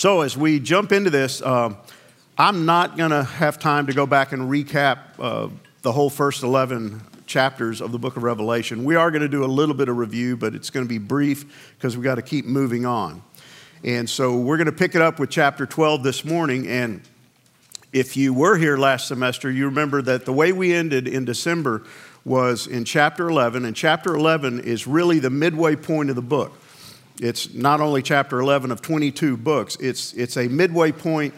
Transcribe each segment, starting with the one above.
So, as we jump into this, uh, I'm not going to have time to go back and recap uh, the whole first 11 chapters of the book of Revelation. We are going to do a little bit of review, but it's going to be brief because we've got to keep moving on. And so we're going to pick it up with chapter 12 this morning. And if you were here last semester, you remember that the way we ended in December was in chapter 11. And chapter 11 is really the midway point of the book. It's not only chapter 11 of 22 books, it's, it's a midway point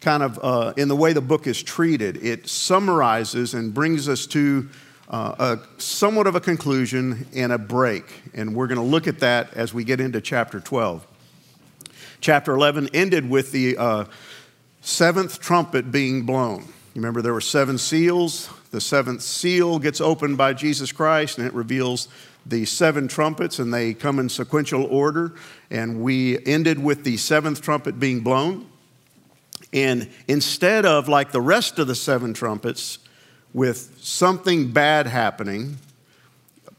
kind of uh, in the way the book is treated. It summarizes and brings us to uh, a somewhat of a conclusion and a break. And we're going to look at that as we get into chapter 12. Chapter 11 ended with the uh, seventh trumpet being blown. Remember there were seven seals. The seventh seal gets opened by Jesus Christ and it reveals the seven trumpets, and they come in sequential order. And we ended with the seventh trumpet being blown. And instead of like the rest of the seven trumpets, with something bad happening,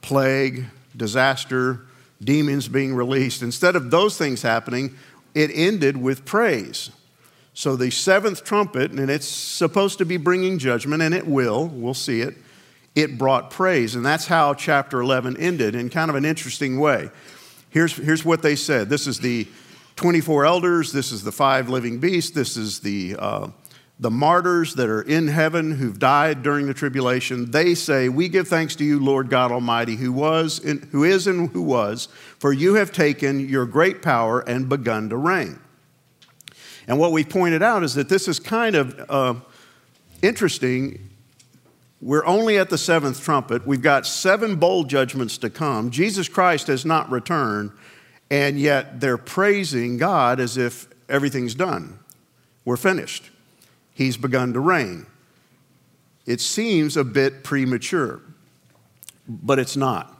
plague, disaster, demons being released, instead of those things happening, it ended with praise. So the seventh trumpet, and it's supposed to be bringing judgment, and it will, we'll see it, it brought praise. And that's how chapter 11 ended in kind of an interesting way. Here's, here's what they said this is the 24 elders, this is the five living beasts, this is the, uh, the martyrs that are in heaven who've died during the tribulation. They say, We give thanks to you, Lord God Almighty, who, was and, who is and who was, for you have taken your great power and begun to reign. And what we pointed out is that this is kind of uh, interesting we're only at the seventh trumpet. We've got seven bowl judgments to come. Jesus Christ has not returned, and yet they're praising God as if everything's done. We're finished. He's begun to reign. It seems a bit premature, but it's not.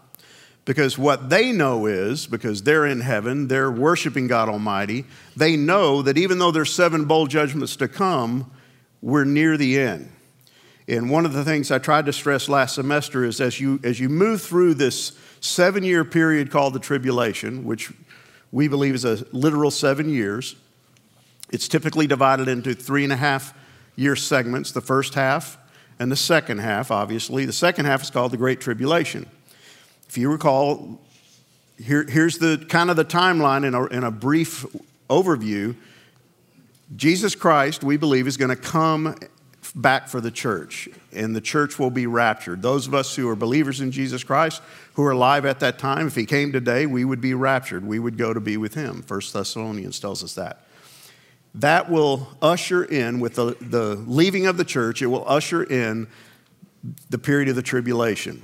Because what they know is, because they're in heaven, they're worshiping God Almighty, they know that even though there's seven bowl judgments to come, we're near the end. And one of the things I tried to stress last semester is as you, as you move through this seven year period called the tribulation, which we believe is a literal seven years, it's typically divided into three and a half year segments the first half and the second half, obviously. The second half is called the Great Tribulation. If you recall, here, here's the kind of the timeline in a, in a brief overview. Jesus Christ, we believe, is going to come back for the church, and the church will be raptured. Those of us who are believers in Jesus Christ, who are alive at that time, if he came today, we would be raptured. We would go to be with him. First Thessalonians tells us that. That will usher in, with the, the leaving of the church, it will usher in the period of the tribulation.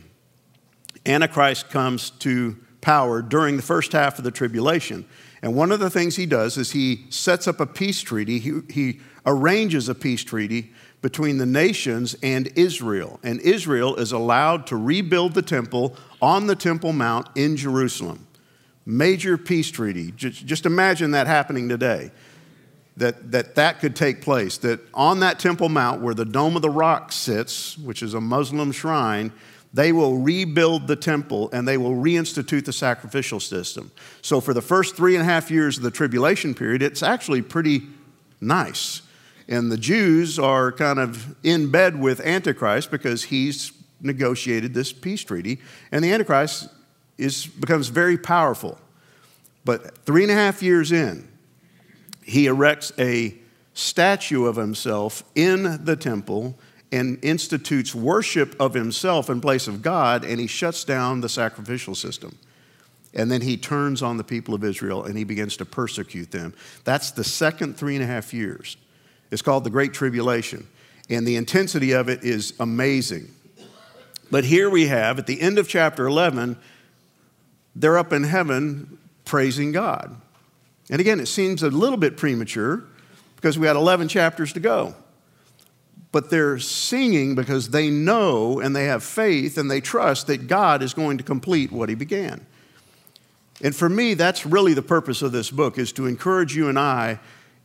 Antichrist comes to power during the first half of the tribulation. And one of the things he does is he sets up a peace treaty. He, he arranges a peace treaty between the nations and Israel. And Israel is allowed to rebuild the temple on the Temple Mount in Jerusalem. Major peace treaty. Just, just imagine that happening today. That, that that could take place. That on that Temple Mount where the Dome of the Rock sits, which is a Muslim shrine, they will rebuild the temple and they will reinstitute the sacrificial system. So, for the first three and a half years of the tribulation period, it's actually pretty nice. And the Jews are kind of in bed with Antichrist because he's negotiated this peace treaty. And the Antichrist is, becomes very powerful. But three and a half years in, he erects a statue of himself in the temple and institutes worship of himself in place of God, and he shuts down the sacrificial system. And then he turns on the people of Israel and he begins to persecute them. That's the second three and a half years. It's called the Great Tribulation, and the intensity of it is amazing. But here we have, at the end of chapter 11, they're up in heaven praising God. And again, it seems a little bit premature because we had 11 chapters to go. But they're singing because they know and they have faith and they trust that God is going to complete what He began. And for me, that's really the purpose of this book is to encourage you and I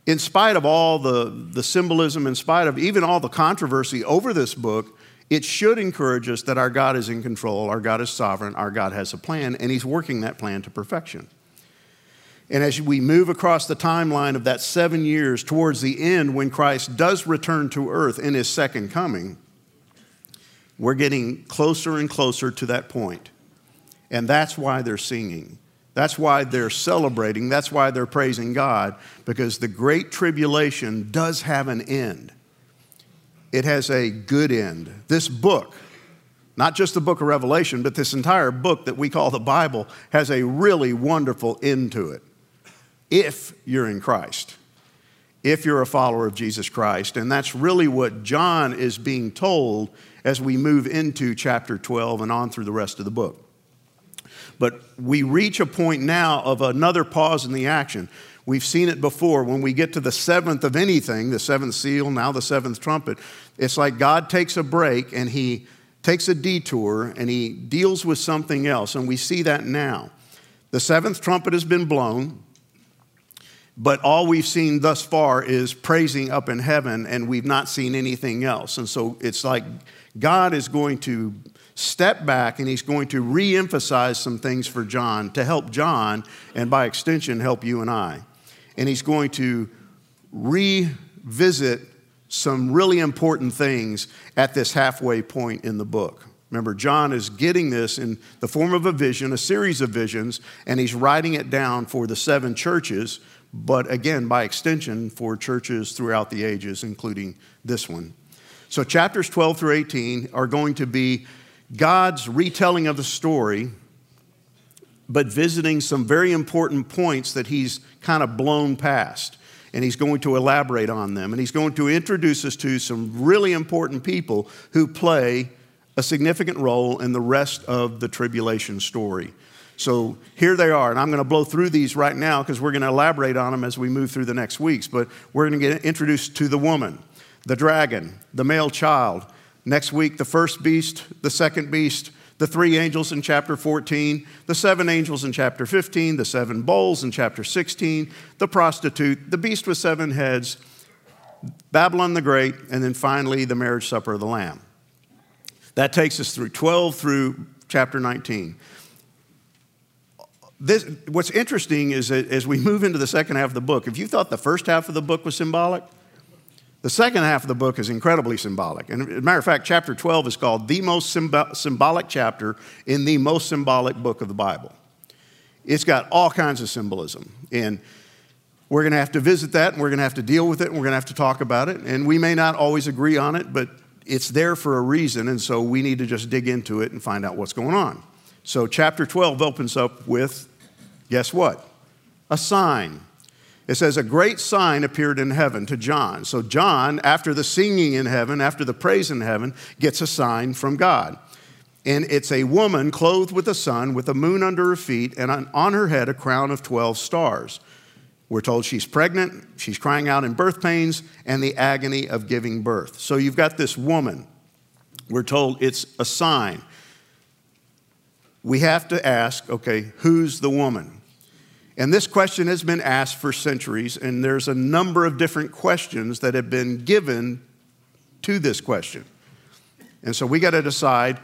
in spite of all the, the symbolism, in spite of even all the controversy over this book, it should encourage us that our God is in control, our God is sovereign, our God has a plan, and He's working that plan to perfection. And as we move across the timeline of that seven years towards the end, when Christ does return to earth in his second coming, we're getting closer and closer to that point. And that's why they're singing. That's why they're celebrating. That's why they're praising God, because the great tribulation does have an end. It has a good end. This book, not just the book of Revelation, but this entire book that we call the Bible, has a really wonderful end to it if you're in Christ, if you're a follower of Jesus Christ. And that's really what John is being told as we move into chapter 12 and on through the rest of the book. But we reach a point now of another pause in the action. We've seen it before. When we get to the seventh of anything, the seventh seal, now the seventh trumpet, it's like God takes a break and he takes a detour and he deals with something else. And we see that now. The seventh trumpet has been blown. But all we've seen thus far is praising up in heaven, and we've not seen anything else. And so it's like God is going to step back and he's going to re emphasize some things for John to help John, and by extension, help you and I. And he's going to revisit some really important things at this halfway point in the book. Remember, John is getting this in the form of a vision, a series of visions, and he's writing it down for the seven churches but again, by extension, for churches throughout the ages, including this one. So, chapters 12 through 18 are going to be God's retelling of the story, but visiting some very important points that He's kind of blown past. And He's going to elaborate on them. And He's going to introduce us to some really important people who play a significant role in the rest of the tribulation story. So here they are, and I'm going to blow through these right now because we're going to elaborate on them as we move through the next weeks. But we're going to get introduced to the woman, the dragon, the male child. Next week, the first beast, the second beast, the three angels in chapter 14, the seven angels in chapter 15, the seven bowls in chapter 16, the prostitute, the beast with seven heads, Babylon the Great, and then finally the marriage supper of the Lamb. That takes us through 12 through chapter 19 this, what's interesting is that as we move into the second half of the book, if you thought the first half of the book was symbolic, the second half of the book is incredibly symbolic. And as a matter of fact, chapter 12 is called the most symb- symbolic chapter in the most symbolic book of the Bible. It's got all kinds of symbolism. And we're going to have to visit that and we're going to have to deal with it and we're going to have to talk about it. And we may not always agree on it, but it's there for a reason. And so we need to just dig into it and find out what's going on. So, chapter 12 opens up with guess what? A sign. It says, A great sign appeared in heaven to John. So, John, after the singing in heaven, after the praise in heaven, gets a sign from God. And it's a woman clothed with the sun, with the moon under her feet, and on her head a crown of 12 stars. We're told she's pregnant, she's crying out in birth pains, and the agony of giving birth. So you've got this woman. We're told it's a sign. We have to ask okay, who's the woman? And this question has been asked for centuries, and there's a number of different questions that have been given to this question. And so we got to decide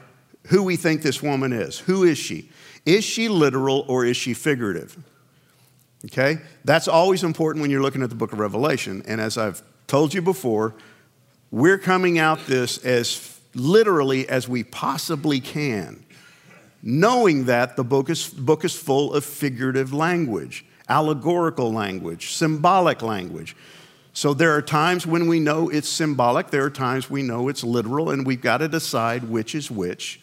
who we think this woman is. Who is she? Is she literal or is she figurative? Okay? That's always important when you're looking at the book of Revelation. And as I've told you before, we're coming out this as literally as we possibly can knowing that the book is, book is full of figurative language, allegorical language, symbolic language. So there are times when we know it's symbolic, there are times we know it's literal, and we've got to decide which is which.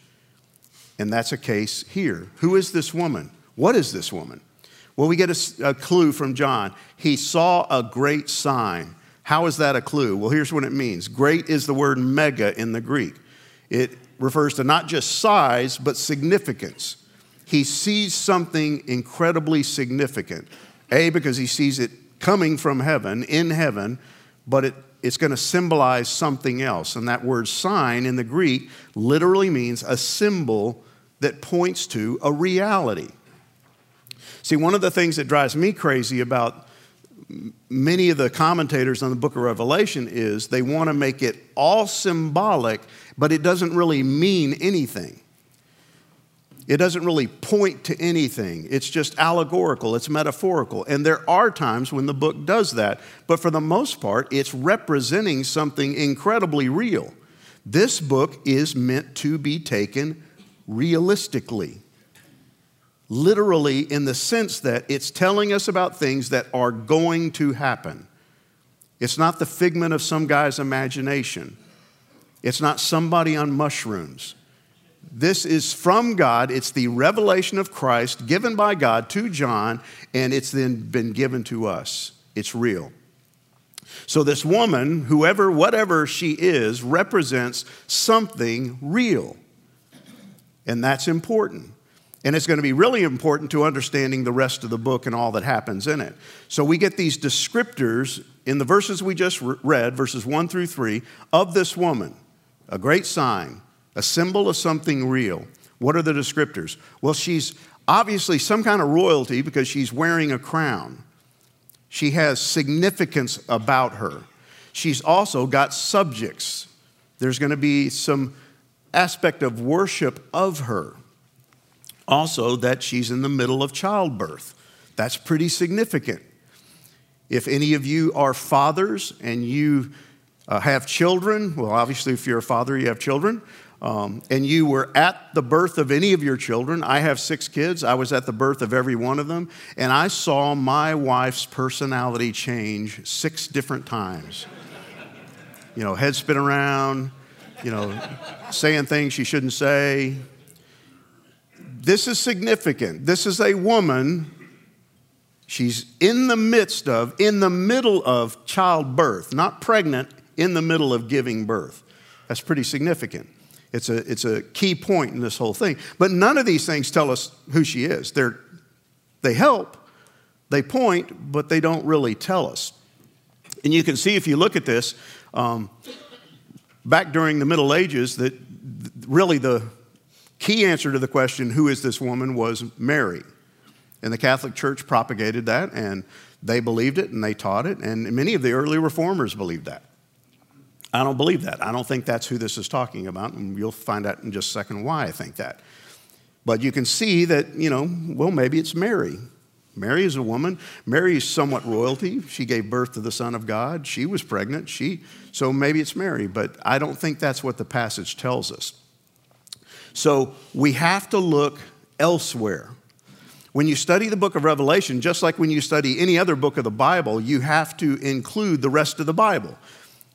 And that's a case here. Who is this woman? What is this woman? Well, we get a, a clue from John. He saw a great sign. How is that a clue? Well, here's what it means great is the word mega in the Greek. It refers to not just size, but significance. He sees something incredibly significant. A, because he sees it coming from heaven, in heaven, but it, it's going to symbolize something else. And that word sign in the Greek literally means a symbol that points to a reality. See, one of the things that drives me crazy about many of the commentators on the book of Revelation is they want to make it all symbolic, but it doesn't really mean anything. It doesn't really point to anything. It's just allegorical, it's metaphorical. And there are times when the book does that, but for the most part, it's representing something incredibly real. This book is meant to be taken realistically, literally, in the sense that it's telling us about things that are going to happen. It's not the figment of some guy's imagination, it's not somebody on mushrooms. This is from God. It's the revelation of Christ given by God to John, and it's then been given to us. It's real. So, this woman, whoever, whatever she is, represents something real. And that's important. And it's going to be really important to understanding the rest of the book and all that happens in it. So, we get these descriptors in the verses we just read, verses 1 through 3, of this woman a great sign, a symbol of something real. What are the descriptors? Well, she's obviously some kind of royalty because she's wearing a crown. She has significance about her. She's also got subjects. There's going to be some aspect of worship of her. Also, that she's in the middle of childbirth. That's pretty significant. If any of you are fathers and you uh, have children, well, obviously, if you're a father, you have children um, and you were at the birth of any of your children, I have six kids. I was at the birth of every one of them, and I saw my wife's personality change six different times. You know, head spin around, you know, saying things she shouldn't say. This is significant. This is a woman, she's in the midst of, in the middle of childbirth, not pregnant, in the middle of giving birth. That's pretty significant. It's a, it's a key point in this whole thing. But none of these things tell us who she is. They're, they help, they point, but they don't really tell us. And you can see if you look at this, um, back during the Middle Ages, that really the key answer to the question, who is this woman, was Mary. And the Catholic Church propagated that, and they believed it, and they taught it, and many of the early reformers believed that. I don't believe that. I don't think that's who this is talking about, and you'll find out in just a second why I think that. But you can see that, you know, well, maybe it's Mary. Mary is a woman. Mary is somewhat royalty. She gave birth to the Son of God. She was pregnant. She, so maybe it's Mary, but I don't think that's what the passage tells us. So we have to look elsewhere. When you study the book of Revelation, just like when you study any other book of the Bible, you have to include the rest of the Bible.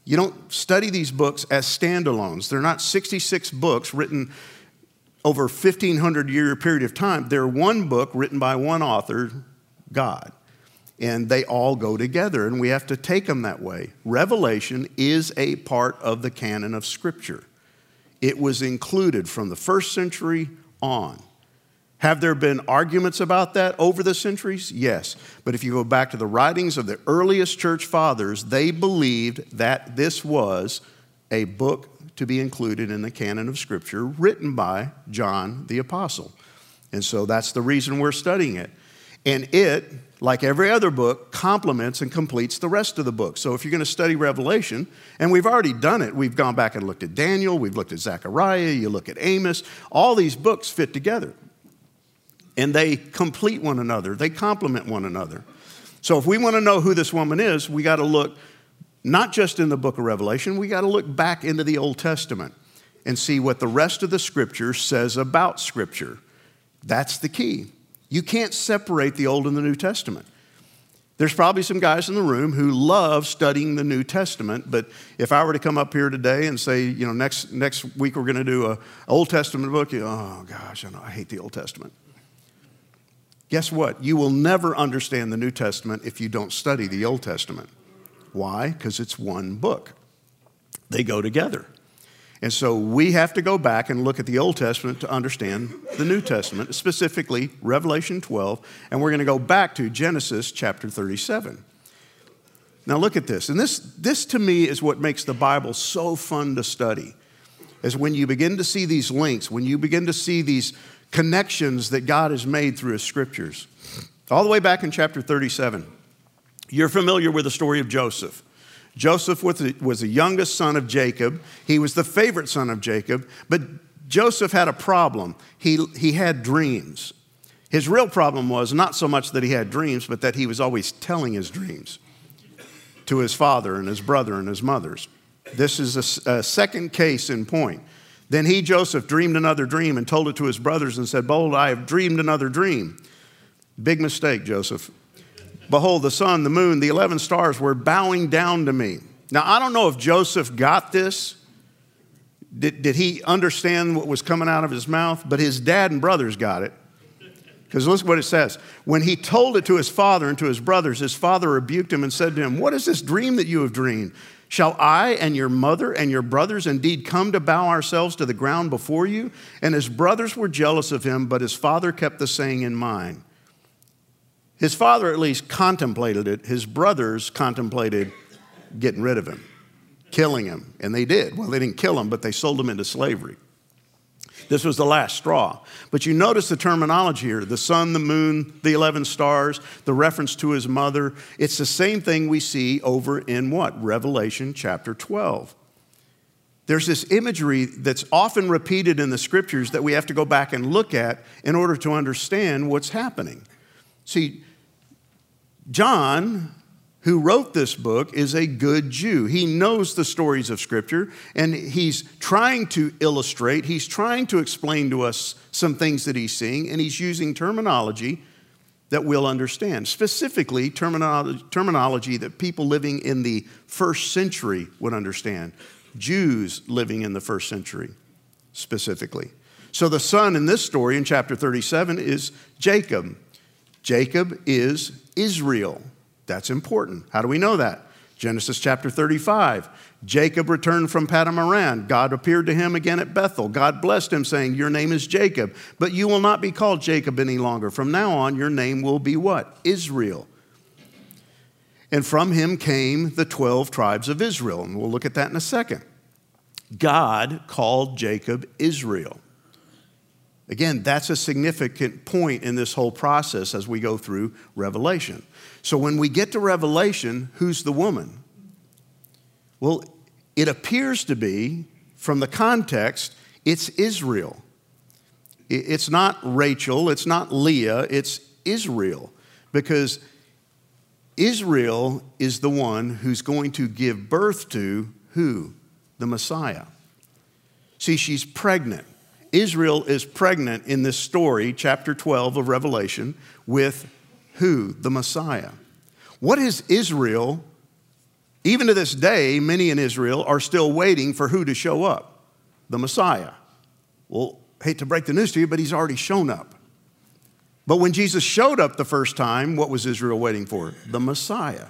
You don't study these books as standalones. They're not 66 books written over 1500 year period of time. They're one book written by one author, God. And they all go together, and we have to take them that way. Revelation is a part of the canon of Scripture. It was included from the first century on. Have there been arguments about that over the centuries? Yes. But if you go back to the writings of the earliest church fathers, they believed that this was a book to be included in the canon of Scripture written by John the Apostle. And so that's the reason we're studying it. And it, like every other book, complements and completes the rest of the book. So if you're going to study Revelation, and we've already done it, we've gone back and looked at Daniel, we've looked at Zechariah, you look at Amos, all these books fit together and they complete one another, they complement one another. So if we want to know who this woman is, we got to look not just in the book of Revelation, we got to look back into the Old Testament and see what the rest of the scripture says about scripture. That's the key. You can't separate the Old and the New Testament. There's probably some guys in the room who love studying the New Testament, but if I were to come up here today and say, you know, next, next week we're going to do a Old Testament book, you, oh gosh, I know, I hate the Old Testament. Guess what? You will never understand the New Testament if you don't study the Old Testament. Why? Because it's one book, they go together. And so we have to go back and look at the Old Testament to understand the New Testament, specifically Revelation 12, and we're going to go back to Genesis chapter 37. Now look at this. And this this to me is what makes the Bible so fun to study. Is when you begin to see these links, when you begin to see these connections that God has made through his scriptures. All the way back in chapter 37, you're familiar with the story of Joseph. Joseph was the, youngest son of Jacob. He was the favorite son of Jacob, but Joseph had a problem. He, he had dreams. His real problem was not so much that he had dreams, but that he was always telling his dreams to his father and his brother and his mothers. This is a, a, second case in point. Then he, Joseph, dreamed another dream and told it to his brothers and said, Behold, I have dreamed another dream. Big mistake, Joseph. Behold, the sun, the moon, the 11 stars were bowing down to me. Now, I don't know if Joseph got this. Did, did he understand what was coming out of his mouth? But his dad and brothers got it. Because look what it says. When he told it to his father and to his brothers, his father rebuked him and said to him, What is this dream that you have dreamed? Shall I and your mother and your brothers indeed come to bow ourselves to the ground before you? And his brothers were jealous of him, but his father kept the saying in mind. His father at least contemplated it. His brothers contemplated getting rid of him, killing him. And they did. Well, they didn't kill him, but they sold him into slavery. This was the last straw. But you notice the terminology here the sun, the moon, the 11 stars, the reference to his mother. It's the same thing we see over in what? Revelation chapter 12. There's this imagery that's often repeated in the scriptures that we have to go back and look at in order to understand what's happening. See, John who wrote this book is a good Jew. He knows the stories of Scripture and he's trying to illustrate, he's trying to explain to us some things that he's seeing, and he's using terminology that we'll understand. Specifically, terminology, terminology that people living in the first century would understand. Jews living in the first century, specifically. So the sun in this story in chapter 37 is Jacob. Jacob is Israel. That's important. How do we know that? Genesis chapter 35. Jacob returned from Paddan Aram. God appeared to him again at Bethel. God blessed him, saying, Your name is Jacob, but you will not be called Jacob any longer. From now on, your name will be what? Israel. And from him came the 12 tribes of Israel. And we'll look at that in a second. God called Jacob Israel. Again, that's a significant point in this whole process as we go through Revelation. So when we get to Revelation, who's the woman? Well, it appears to be, from the context, it's Israel. It's not Rachel, it's not Leah, it's Israel. Because Israel is the one who's going to give birth to who? The Messiah. See, she's pregnant. Israel is pregnant in this story, chapter 12 of Revelation, with who? The Messiah. What is Israel? Even to this day, many in Israel are still waiting for who to show up? The Messiah. Well, hate to break the news to you, but he's already shown up. But when Jesus showed up the first time, what was Israel waiting for? The Messiah.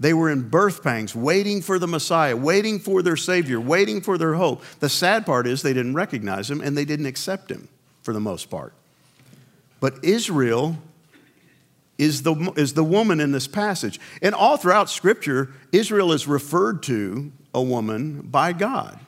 They were in birth pangs, waiting for the Messiah, waiting for their Savior, waiting for their hope. The sad part is they didn't recognize him and they didn't accept him for the most part. But Israel is the, is the woman in this passage. And all throughout Scripture, Israel is referred to a woman by God.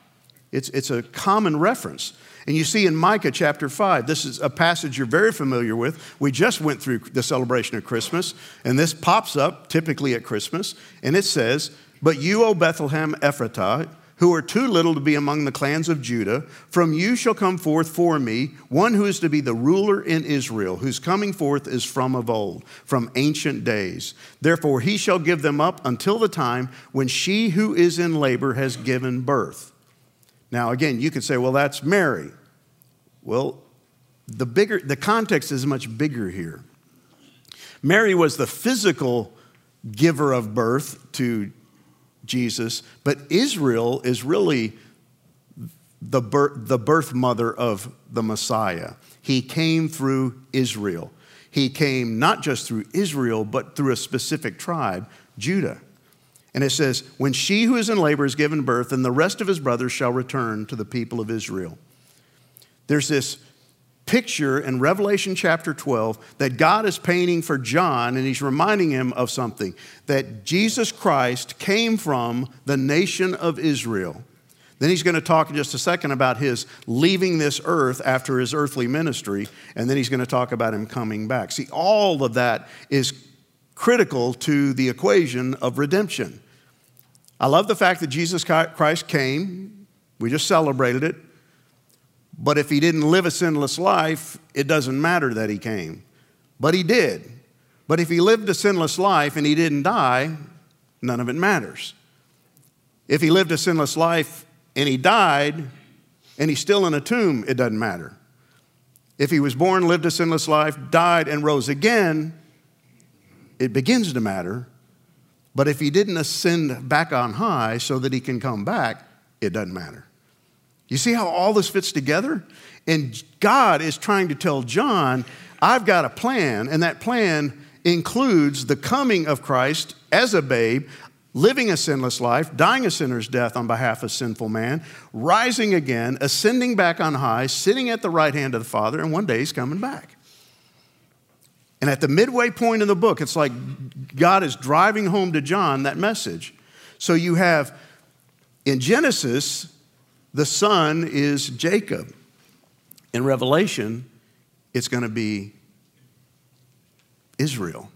It's, it's a common reference. And you see in Micah chapter 5, this is a passage you're very familiar with. We just went through the celebration of Christmas, and this pops up typically at Christmas, and it says, But you, O Bethlehem Ephrathah, who are too little to be among the clans of Judah, from you shall come forth for me one who is to be the ruler in Israel, whose coming forth is from of old, from ancient days. Therefore he shall give them up until the time when she who is in labor has given birth. Now, again, you could say, well, that's Mary. Well, the bigger the context is much bigger here. Mary was the physical giver of birth to Jesus, but Israel is really the birth, the birth mother of the Messiah. He came through Israel. He came not just through Israel, but through a specific tribe, Judah. And it says, When she who is in labor is given birth, and the rest of his brothers shall return to the people of Israel. There's this picture in Revelation chapter 12 that God is painting for John, and he's reminding him of something that Jesus Christ came from the nation of Israel. Then he's going to talk in just a second about his leaving this earth after his earthly ministry, and then he's going to talk about him coming back. See, all of that is critical to the equation of redemption. I love the fact that Jesus Christ came, we just celebrated it. But if he didn't live a sinless life, it doesn't matter that he came. But he did. But if he lived a sinless life and he didn't die, none of it matters. If he lived a sinless life and he died and he's still in a tomb, it doesn't matter. If he was born, lived a sinless life, died, and rose again, it begins to matter. But if he didn't ascend back on high so that he can come back, it doesn't matter. You see how all this fits together? And God is trying to tell John, I've got a plan, and that plan includes the coming of Christ as a babe, living a sinless life, dying a sinner's death on behalf of sinful man, rising again, ascending back on high, sitting at the right hand of the Father, and one day he's coming back. And at the midway point in the book, it's like God is driving home to John that message. So you have in Genesis, the sun is Jacob. In Revelation, it's going to be Israel.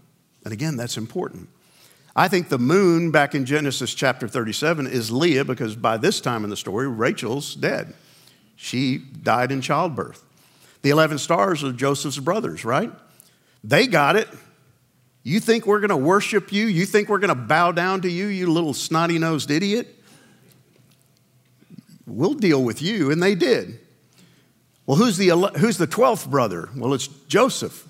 And again, that's important. I think the moon back in Genesis chapter 37 is Leah because by this time in the story, Rachel's dead. She died in childbirth. The 11 stars are Joseph's brothers, right? They got it. You think we're going to worship you? You think we're going to bow down to you, you little snotty nosed idiot? We'll deal with you. And they did. Well, who's the, who's the 12th brother? Well, it's Joseph.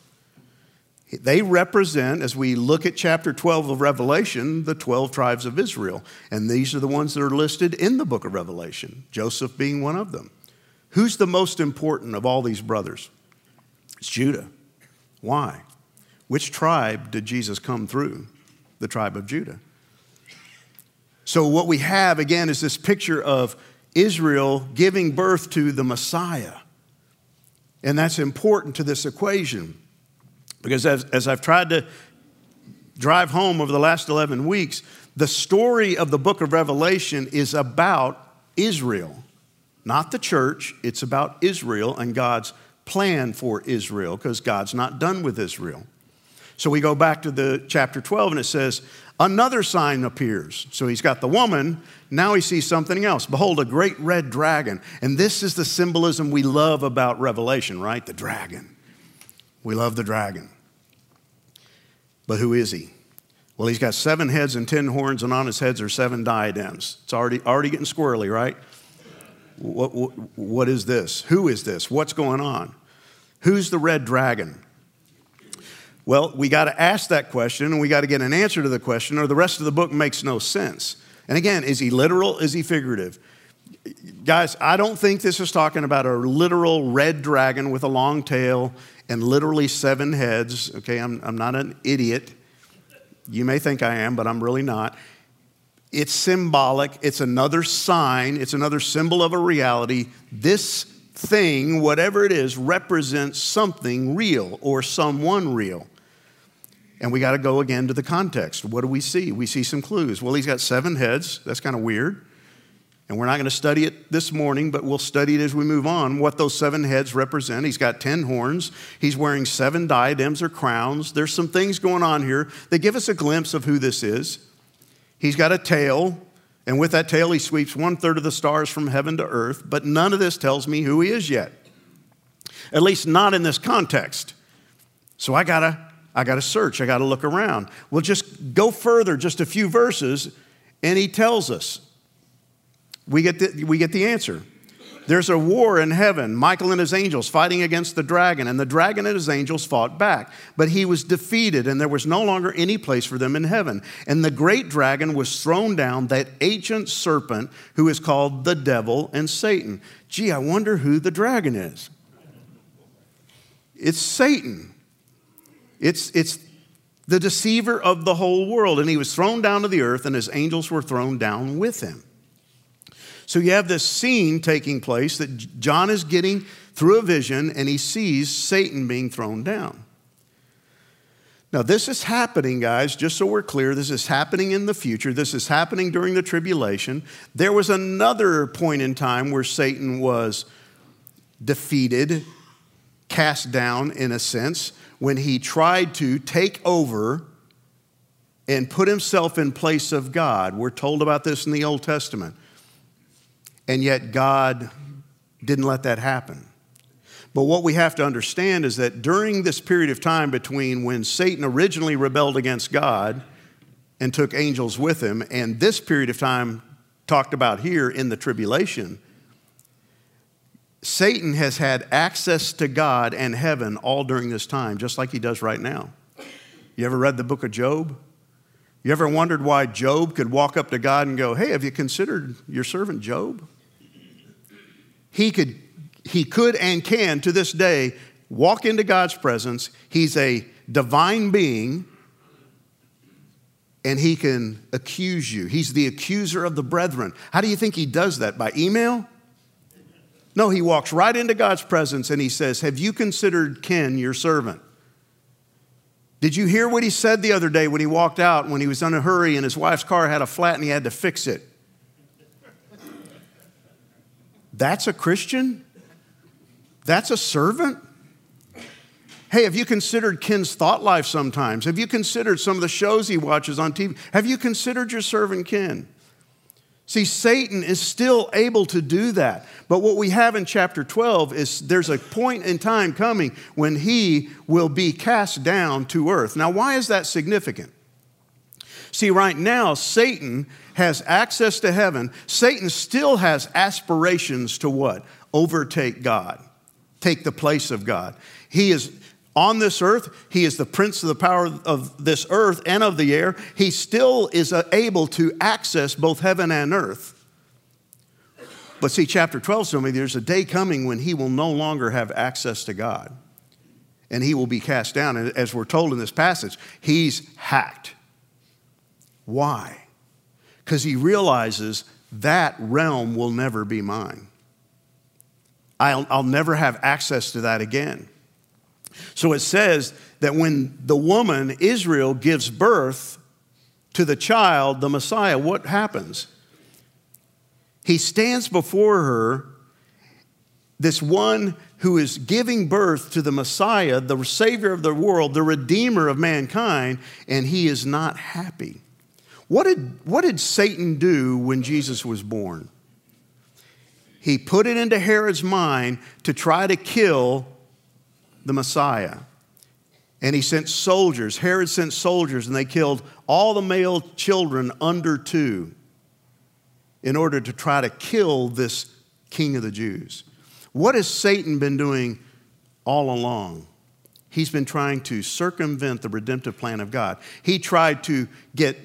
They represent, as we look at chapter 12 of Revelation, the 12 tribes of Israel. And these are the ones that are listed in the book of Revelation, Joseph being one of them. Who's the most important of all these brothers? It's Judah. Why? Which tribe did Jesus come through? The tribe of Judah. So, what we have again is this picture of Israel giving birth to the Messiah. And that's important to this equation. Because as, as I've tried to drive home over the last 11 weeks, the story of the book of Revelation is about Israel, not the church. It's about Israel and God's plan for Israel because God's not done with Israel. So we go back to the chapter 12 and it says, Another sign appears. So he's got the woman. Now he sees something else. Behold, a great red dragon. And this is the symbolism we love about Revelation, right? The dragon. We love the dragon. But who is he? Well, he's got seven heads and ten horns, and on his heads are seven diadems. It's already, already getting squirrely, right? What, what, what is this? Who is this? What's going on? Who's the red dragon? Well, we got to ask that question and we got to get an answer to the question, or the rest of the book makes no sense. And again, is he literal? Is he figurative? Guys, I don't think this is talking about a literal red dragon with a long tail and literally seven heads. Okay, I'm, I'm not an idiot. You may think I am, but I'm really not. It's symbolic, it's another sign, it's another symbol of a reality. This thing, whatever it is, represents something real or someone real. And we got to go again to the context. What do we see? We see some clues. Well, he's got seven heads. That's kind of weird. And we're not going to study it this morning, but we'll study it as we move on, what those seven heads represent. He's got 10 horns. He's wearing seven diadems or crowns. There's some things going on here that give us a glimpse of who this is. He's got a tail, and with that tail, he sweeps one third of the stars from heaven to earth, but none of this tells me who he is yet. At least not in this context. So I gotta, I gotta search, I gotta look around. We'll just go further, just a few verses, and he tells us we get the, we get the answer. There's a war in heaven, Michael and his angels fighting against the dragon, and the dragon and his angels fought back. But he was defeated, and there was no longer any place for them in heaven. And the great dragon was thrown down, that ancient serpent who is called the devil and Satan. Gee, I wonder who the dragon is. It's Satan. It's, it's the deceiver of the whole world. And he was thrown down to the earth, and his angels were thrown down with him. So you have this scene taking place that John is getting through a vision and he sees Satan being thrown down. Now, this is happening, guys, just so we're clear. This is happening in the future. This is happening during the tribulation. There was another point in time where Satan was defeated, cast down in a sense, when he tried to take over and put himself in place of God. We're told about this in the Old Testament. And yet God didn't let that happen. But what we have to understand is that during this period of time between when Satan originally rebelled against God and took angels with him, and this period of time talked about here in the tribulation, Satan has had access to God and heaven all during this time, just like he does right now. You ever read the book of Job? You ever wondered why Job could walk up to God and go, Hey, have you considered your servant Job? He could, he could and can to this day walk into God's presence. He's a divine being and he can accuse you. He's the accuser of the brethren. How do you think he does that? By email? No, he walks right into God's presence and he says, Have you considered Ken your servant? Did you hear what he said the other day when he walked out when he was in a hurry and his wife's car had a flat and he had to fix it? That's a Christian? That's a servant? Hey, have you considered Ken's thought life sometimes? Have you considered some of the shows he watches on TV? Have you considered your servant Ken? See, Satan is still able to do that. But what we have in chapter 12 is there's a point in time coming when he will be cast down to earth. Now, why is that significant? See, right now, Satan has access to heaven. Satan still has aspirations to what? Overtake God, take the place of God. He is on this earth. He is the prince of the power of this earth and of the air. He still is uh, able to access both heaven and earth. But see, chapter 12 tells me there's a day coming when he will no longer have access to God and he will be cast down. And as we're told in this passage, he's hacked. Why? Because he realizes that realm will never be mine. I'll, I'll never have access to that again. So it says that when the woman, Israel, gives birth to the child, the Messiah, what happens? He stands before her, this one who is giving birth to the Messiah, the Savior of the world, the Redeemer of mankind, and he is not happy. What did, what did Satan do when Jesus was born? He put it into Herod's mind to try to kill the Messiah. And he sent soldiers. Herod sent soldiers, and they killed all the male children under two in order to try to kill this king of the Jews. What has Satan been doing all along? He's been trying to circumvent the redemptive plan of God. He tried to get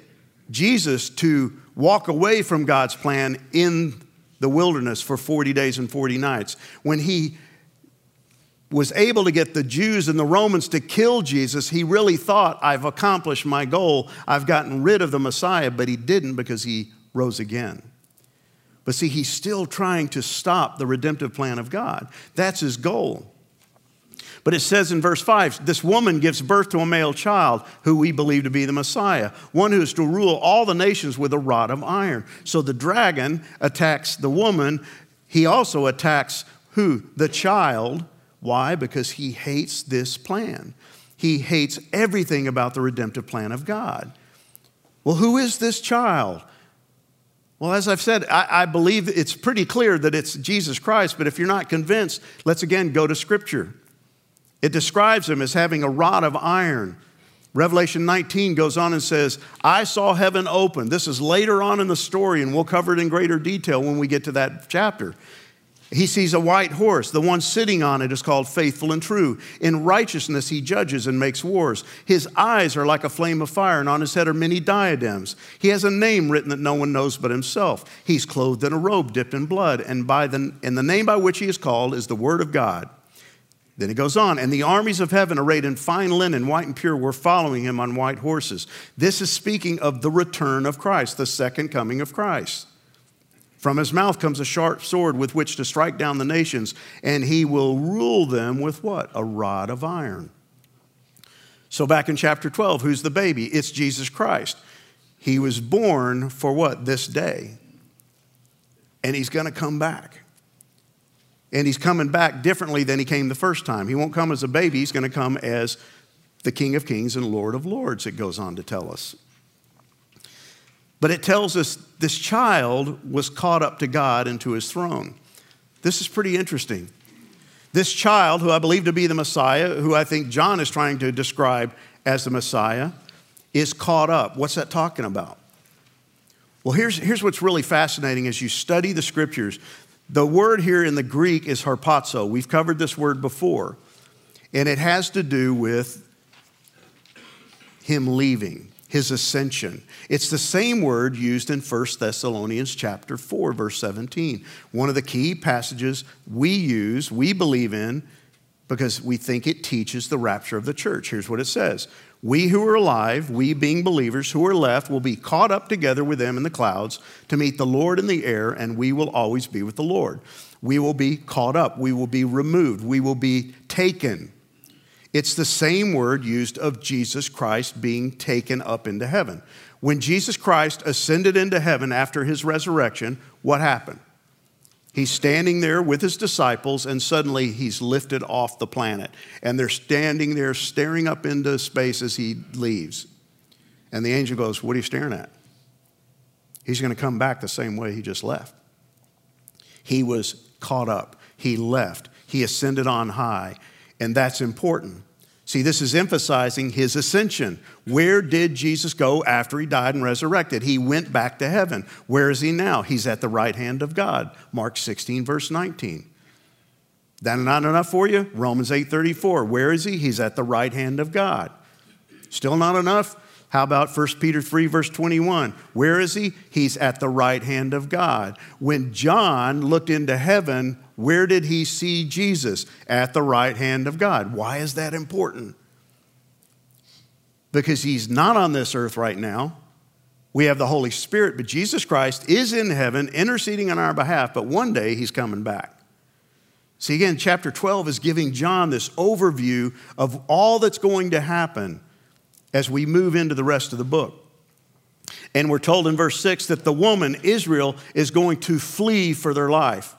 Jesus to walk away from God's plan in the wilderness for 40 days and 40 nights. When he was able to get the Jews and the Romans to kill Jesus, he really thought, I've accomplished my goal. I've gotten rid of the Messiah, but he didn't because he rose again. But see, he's still trying to stop the redemptive plan of God. That's his goal. But it says in verse 5 this woman gives birth to a male child who we believe to be the Messiah, one who is to rule all the nations with a rod of iron. So the dragon attacks the woman. He also attacks who? The child why? Because he hates this plan. He hates everything about the redemptive plan of God. Well, who is this child? Well, as I've said, I, I, believe it's pretty clear that it's Jesus Christ, but if you're not convinced, let's again go to Scripture. It describes him as having a rod of iron. Revelation 19 goes on and says, I saw heaven open. This is later on in the story, and we'll cover it in greater detail when we get to that chapter. He sees a white horse. The one sitting on it is called faithful and true. In righteousness, he judges and makes wars. His eyes are like a flame of fire, and on his head are many diadems. He has a name written that no one knows but himself. He's clothed in a robe dipped in blood, and, by the, and the name by which he is called is the Word of God. Then he goes on, and the armies of heaven, arrayed in fine linen, white and pure, were following him on white horses. This is speaking of the return of Christ, the second coming of Christ. From his mouth comes a sharp sword with which to strike down the nations, and he will rule them with what? A rod of iron. So, back in chapter 12, who's the baby? It's Jesus Christ. He was born for what? This day. And he's going to come back. And he's coming back differently than he came the first time. He won't come as a baby, he's going to come as the King of Kings and Lord of Lords, it goes on to tell us. But it tells us this child was caught up to God and to his throne. This is pretty interesting. This child, who I believe to be the Messiah, who I think John is trying to describe as the Messiah, is caught up. What's that talking about? Well, here's, here's what's really fascinating as you study the scriptures. The word here in the Greek is harpazo. We've covered this word before, and it has to do with him leaving his ascension. It's the same word used in 1 Thessalonians chapter 4 verse 17. One of the key passages we use, we believe in because we think it teaches the rapture of the church. Here's what it says. We who are alive, we being believers who are left, will be caught up together with them in the clouds to meet the Lord in the air, and we will always be with the Lord. We will be caught up. We will be removed. We will be taken. It's the same word used of Jesus Christ being taken up into heaven. When Jesus Christ ascended into heaven after his resurrection, what happened? He's standing there with his disciples, and suddenly he's lifted off the planet. And they're standing there staring up into space as he leaves. And the angel goes, What are you staring at? He's going to come back the same way he just left. He was caught up, he left, he ascended on high, and that's important. See, this is emphasizing his ascension. Where did Jesus go after he died and resurrected? He went back to heaven. Where is he now? He's at the right hand of God. Mark 16, verse 19. That not enough for you? Romans 8:34. Where is he? He's at the right hand of God. Still not enough? How about 1 Peter 3, verse 21? Where is he? He's at the right hand of God. When John looked into heaven, where did he see Jesus? At the right hand of God. Why is that important? Because he's not on this earth right now. We have the Holy Spirit, but Jesus Christ is in heaven interceding on our behalf, but one day he's coming back. See, again, chapter 12 is giving John this overview of all that's going to happen as we move into the rest of the book. And we're told in verse 6 that the woman, Israel, is going to flee for their life.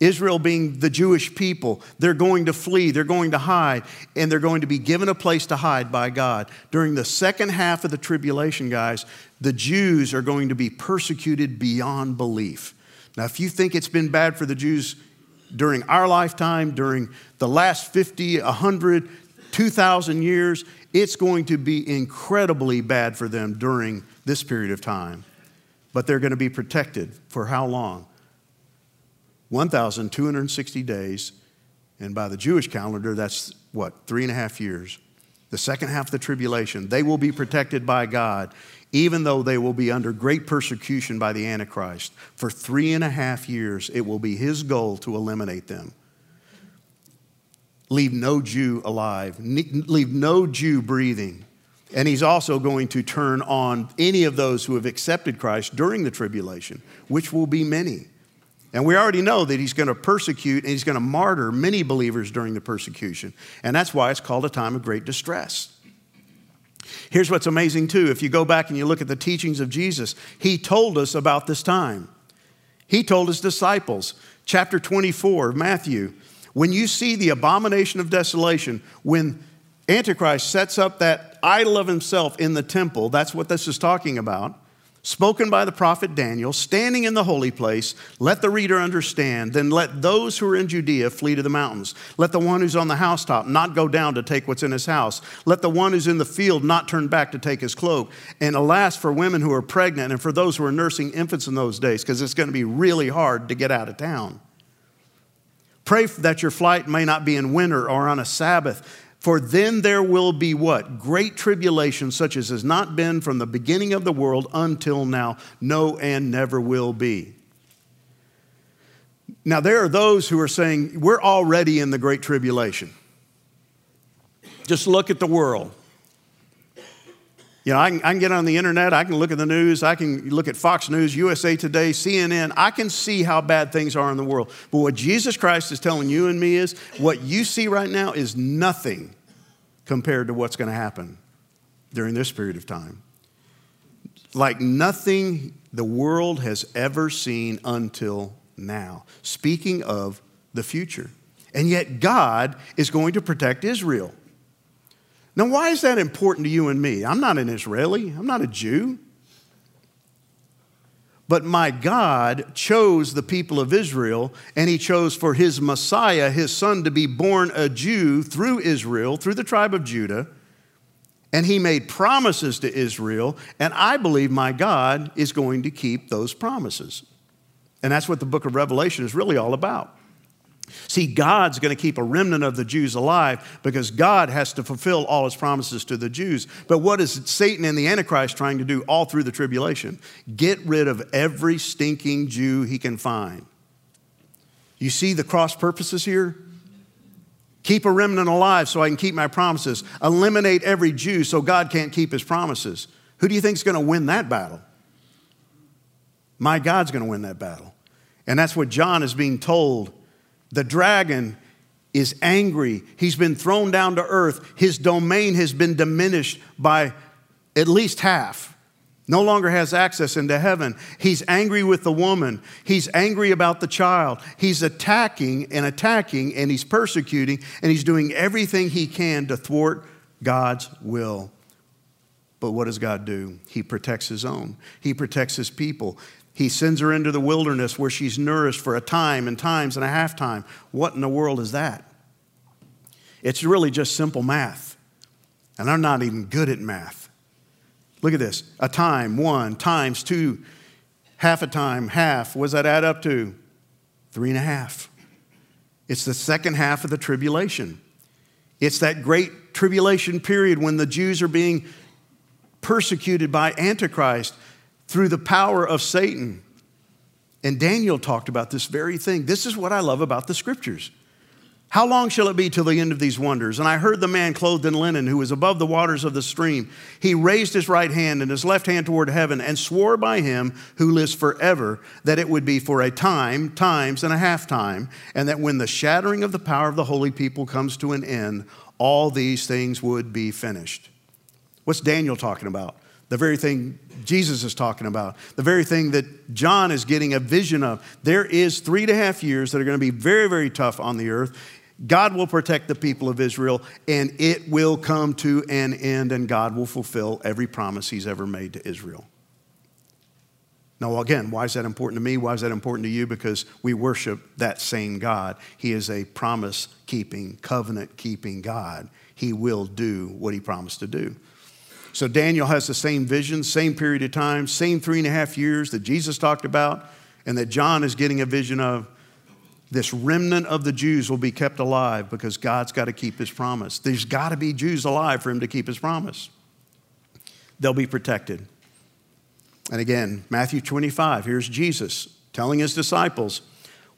Israel being the Jewish people, they're going to flee, they're going to hide, and they're going to be given a place to hide by God. During the second half of the tribulation, guys, the Jews are going to be persecuted beyond belief. Now, if you think it's been bad for the Jews during our lifetime, during the last 50, 100, 2,000 years, it's going to be incredibly bad for them during this period of time. But they're going to be protected for how long? 1,260 days. And by the Jewish calendar, that's what, three and a half years. The second half of the tribulation, they will be protected by God, even though they will be under great persecution by the Antichrist. For three and a half years, it will be his goal to eliminate them leave no Jew alive, leave no Jew breathing. And he's also going to turn on any of those who have accepted Christ during the tribulation, which will be many. And we already know that he's going to persecute and he's going to martyr many believers during the persecution. And that's why it's called a time of great distress. Here's what's amazing, too. If you go back and you look at the teachings of Jesus, he told us about this time. He told his disciples, chapter 24 of Matthew, when you see the abomination of desolation, when Antichrist sets up that idol of himself in the temple, that's what this is talking about, spoken by the prophet Daniel, standing in the holy place, let the reader understand, then let those who are in Judea flee to the mountains. Let the one who's on the housetop not go down to take what's in his house. Let the one who's in the field not turn back to take his cloak. And alas, for women who are pregnant and for those who are nursing infants in those days, because it's going to be really hard to get out of town. Pray that your flight may not be in winter or on a Sabbath, for then there will be what? Great tribulation, such as has not been from the beginning of the world until now, no, and never will be. Now, there are those who are saying, we're already in the Great Tribulation. Just look at the world. You know, I can, I can, get on the internet, I can look at the news, I can look at Fox News, USA Today, CNN. I can see how bad things are in the world. But what Jesus Christ is telling you and me is what you see right now is nothing compared to what's going to happen during this period of time. Like nothing the world has ever seen until now. Speaking of the future. And yet, God is going to protect Israel. Now, why is that important to you and me? I'm not an Israeli, I'm not a Jew. But my God chose the people of Israel, and he chose for his Messiah, his son, to be born a Jew through Israel, through the tribe of Judah. And he made promises to Israel, and I believe my God is going to keep those promises. And that's what the book of Revelation is really all about. See, God's going to keep a remnant of the Jews alive because God has to fulfill all his promises to the Jews. But what is Satan and the Antichrist trying to do all through the tribulation? Get rid of every stinking Jew he can find. You see the cross purposes here? Keep a remnant alive so I can keep my promises. Eliminate every Jew so God can't keep his promises. Who do you think is going to win that battle? My God's going to win that battle. And that's what John is being told the dragon is angry. He's been thrown down to earth. His domain has been diminished by at least half. No longer has access into heaven. He's angry with the woman. He's angry about the child. He's attacking and attacking and he's persecuting and he's doing everything he can to thwart God's will. But what does God do? He protects his own, he protects his people. He sends her into the wilderness where she's nourished for a time and times and a half time. What in the world is that? It's really just simple math. And I'm not even good at math. Look at this a time, one, times two, half a time, half. What does that add up to? Three and a half. It's the second half of the tribulation. It's that great tribulation period when the Jews are being persecuted by Antichrist through the power of Satan. And Daniel talked about this very thing. This is what I love about the scriptures. How long shall it be till the end of these wonders? And I heard the man clothed in linen who was above the waters of the stream. He raised his right hand and his left hand toward heaven and swore by him who lives forever that it would be for a time, times, and a half time, and that when the shattering of the power of the holy people comes to an end, all these things would be finished. What's Daniel talking about? the very thing Jesus is talking about, the very thing that John is getting a vision of. There is three and a half years that are going to be very, very tough on the earth. God will protect the people of Israel, and it will come to an end, and God will fulfill every promise He's ever made to Israel. Now, again, why is that important to me? Why is that important to you? Because we worship that same God. He is a promise keeping, covenant keeping God. He will do what He promised to do. So Daniel has the same vision, same period of time, same three and a half years that Jesus talked about, and that John is getting a vision of. This remnant of the Jews will be kept alive because God's got to keep his promise. There's got to be Jews alive for him to keep his promise. They'll be protected. And again, Matthew 25, here's Jesus telling his disciples,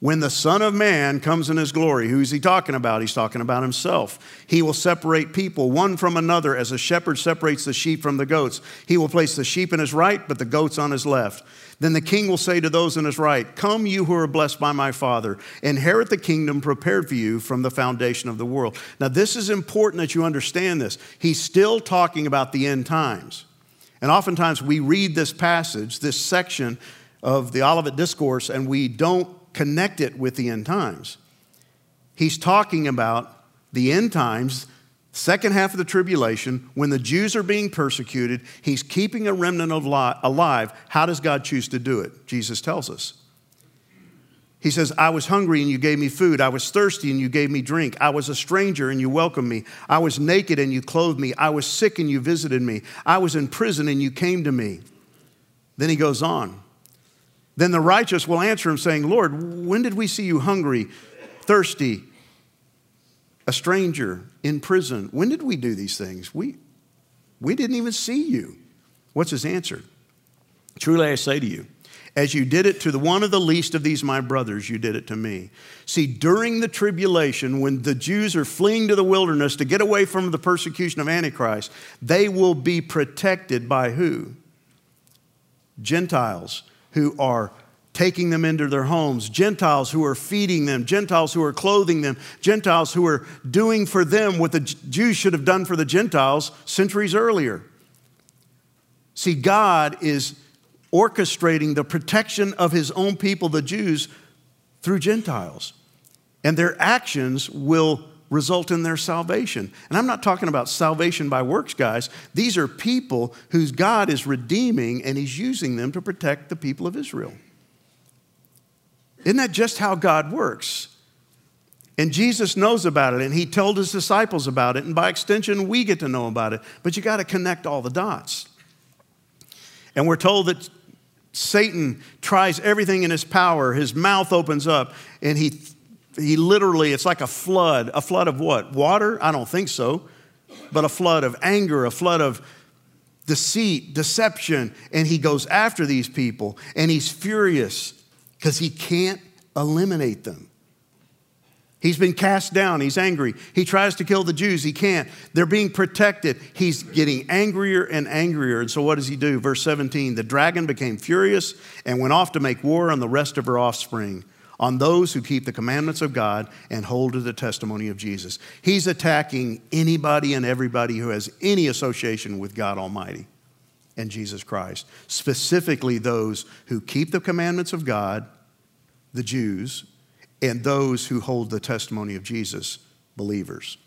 when the Son of Man comes in his glory, who's he talking about? He's talking about himself. He will separate people one from another as a shepherd separates the sheep from the goats. He will place the sheep in his right, but the goats on his left. Then the king will say to those in his right, Come, you who are blessed by my Father, inherit the kingdom prepared for you from the foundation of the world. Now, this is important that you understand this. He's still talking about the end times. And oftentimes we read this passage, this section of the Olivet Discourse, and we don't connect it with the end times. He's talking about the end times, second half of the tribulation, when the Jews are being persecuted. He's keeping a remnant of alive. How does God choose to do it? Jesus tells us. He says, I was hungry and you gave me food. I was thirsty and you gave me drink. I was a stranger and you welcomed me. I was naked and you clothed me. I was sick and you visited me. I was in prison and you came to me. Then he goes on. Then the righteous will answer him, saying, Lord, when did we see you hungry, thirsty, a stranger, in prison? When did we do these things? We, we didn't even see you. What's his answer? Truly I say to you, as you did it to the one of the least of these my brothers, you did it to me. See, during the tribulation, when the Jews are fleeing to the wilderness to get away from the persecution of Antichrist, they will be protected by who? Gentiles who are taking them into their homes, Gentiles who are feeding them, Gentiles who are clothing them, Gentiles who are doing for them what the Jews should have done for the Gentiles centuries earlier. See, God is orchestrating the protection of his own people, the Jews, through Gentiles. And their actions will result in their salvation. And I'm not talking about salvation by works, guys. These are people whose God is redeeming and He's using them to protect the people of Israel. Isn't that just how God works? And Jesus knows about it, and He told His disciples about it, and by extension, we get to know about it. But you got to connect all the dots. And we're told that Satan tries everything in his power. His mouth opens up, and he, he literally, it's like a flood. A flood of what? Water? I don't think so. But a flood of anger, a flood of deceit, deception. And he goes after these people, and he's furious because he can't eliminate them. He's been cast down. He's angry. He tries to kill the Jews. He can't. They're being protected. He's getting angrier and angrier. And so, what does he do? Verse 17 The dragon became furious and went off to make war on the rest of her offspring, on those who keep the commandments of God and hold to the testimony of Jesus. He's attacking anybody and everybody who has any association with God Almighty and Jesus Christ, specifically those who keep the commandments of God, the Jews, and those who hold the testimony of Jesus, believers.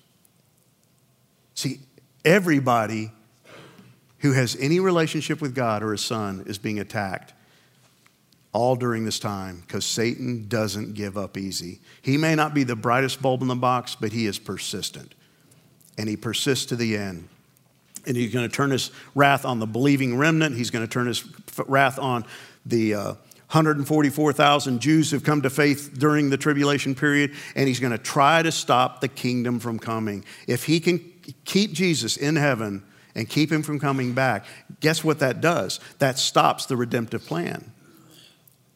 See, everybody who has any relationship with God or His Son is being attacked all during this time because Satan doesn't give up easy. He may not be the brightest bulb in the box, but he is persistent. And he persists to the end. And he's going to turn his wrath on the believing remnant. He's going to turn his wrath on the uh, 144,000 Jews who've come to faith during the tribulation period, and he's going to try to stop the kingdom from coming. If he can keep Jesus in heaven and keep him from coming back, guess what that does? That stops the redemptive plan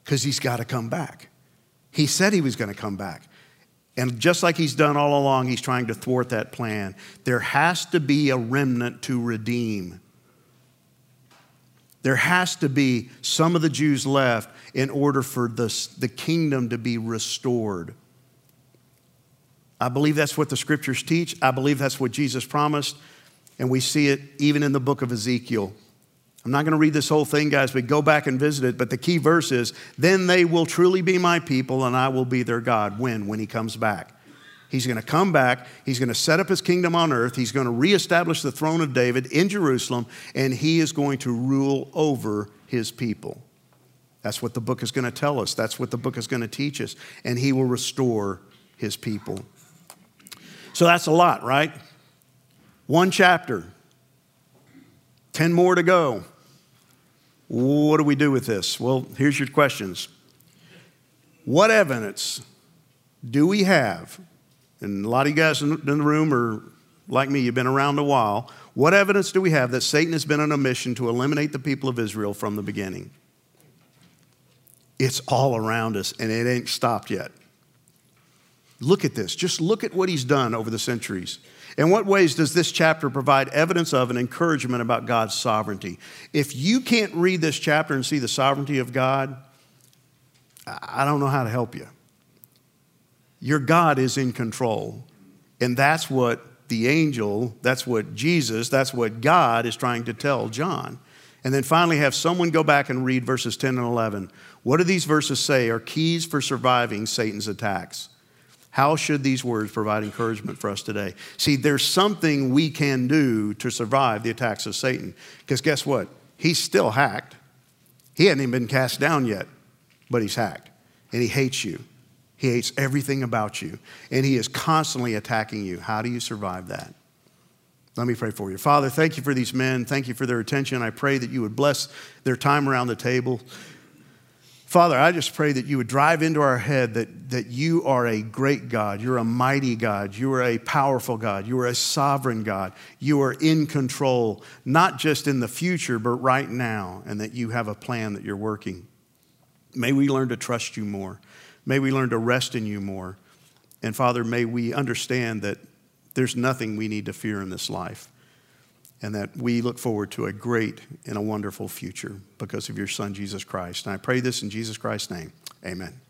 because he's got to come back. He said he was going to come back. And just like he's done all along, he's trying to thwart that plan. There has to be a remnant to redeem. There has to be some of the Jews left in order for the, the kingdom to be restored. I believe that's what the scriptures teach. I believe that's what Jesus promised. And we see it even in the book of Ezekiel. I'm not going to read this whole thing, guys, but go back and visit it. But the key verse is Then they will truly be my people, and I will be their God. When? When he comes back. He's going to come back. He's going to set up his kingdom on earth. He's going to reestablish the throne of David in Jerusalem, and he is going to rule over his people. That's what the book is going to tell us. That's what the book is going to teach us. And he will restore his people. So that's a lot, right? One chapter, 10 more to go. What do we do with this? Well, here's your questions. What evidence do we have and a lot of you guys in the room are like me, you've been around a while. What evidence do we have that Satan has been on a mission to eliminate the people of Israel from the beginning? It's all around us, and it ain't stopped yet. Look at this. Just look at what he's done over the centuries. In what ways does this chapter provide evidence of and encouragement about God's sovereignty? If you can't read this chapter and see the sovereignty of God, I don't know how to help you. Your God is in control. And that's what the angel, that's what Jesus, that's what God is trying to tell John. And then finally, have someone go back and read verses 10 and 11. What do these verses say are keys for surviving Satan's attacks? How should these words provide encouragement for us today? See, there's something we can do to survive the attacks of Satan. Because guess what? He's still hacked. He hasn't even been cast down yet, but he's hacked. And he hates you. He hates everything about you, and he is constantly attacking you. How do you survive that? Let me pray for you. Father, thank you for these men. Thank you for their attention. I pray that you would bless their time around the table. Father, I just pray that you would drive into our head that, that you are a great God. You're a mighty God. You are a powerful God. You are a sovereign God. You are in control, not just in the future, but right now, and that you have a plan that you're working. May we learn to trust you more. May we learn to rest in you more. And Father, may we understand that there's nothing we need to fear in this life and that we look forward to a great and a wonderful future because of your Son, Jesus Christ. And I pray this in Jesus Christ's name. Amen.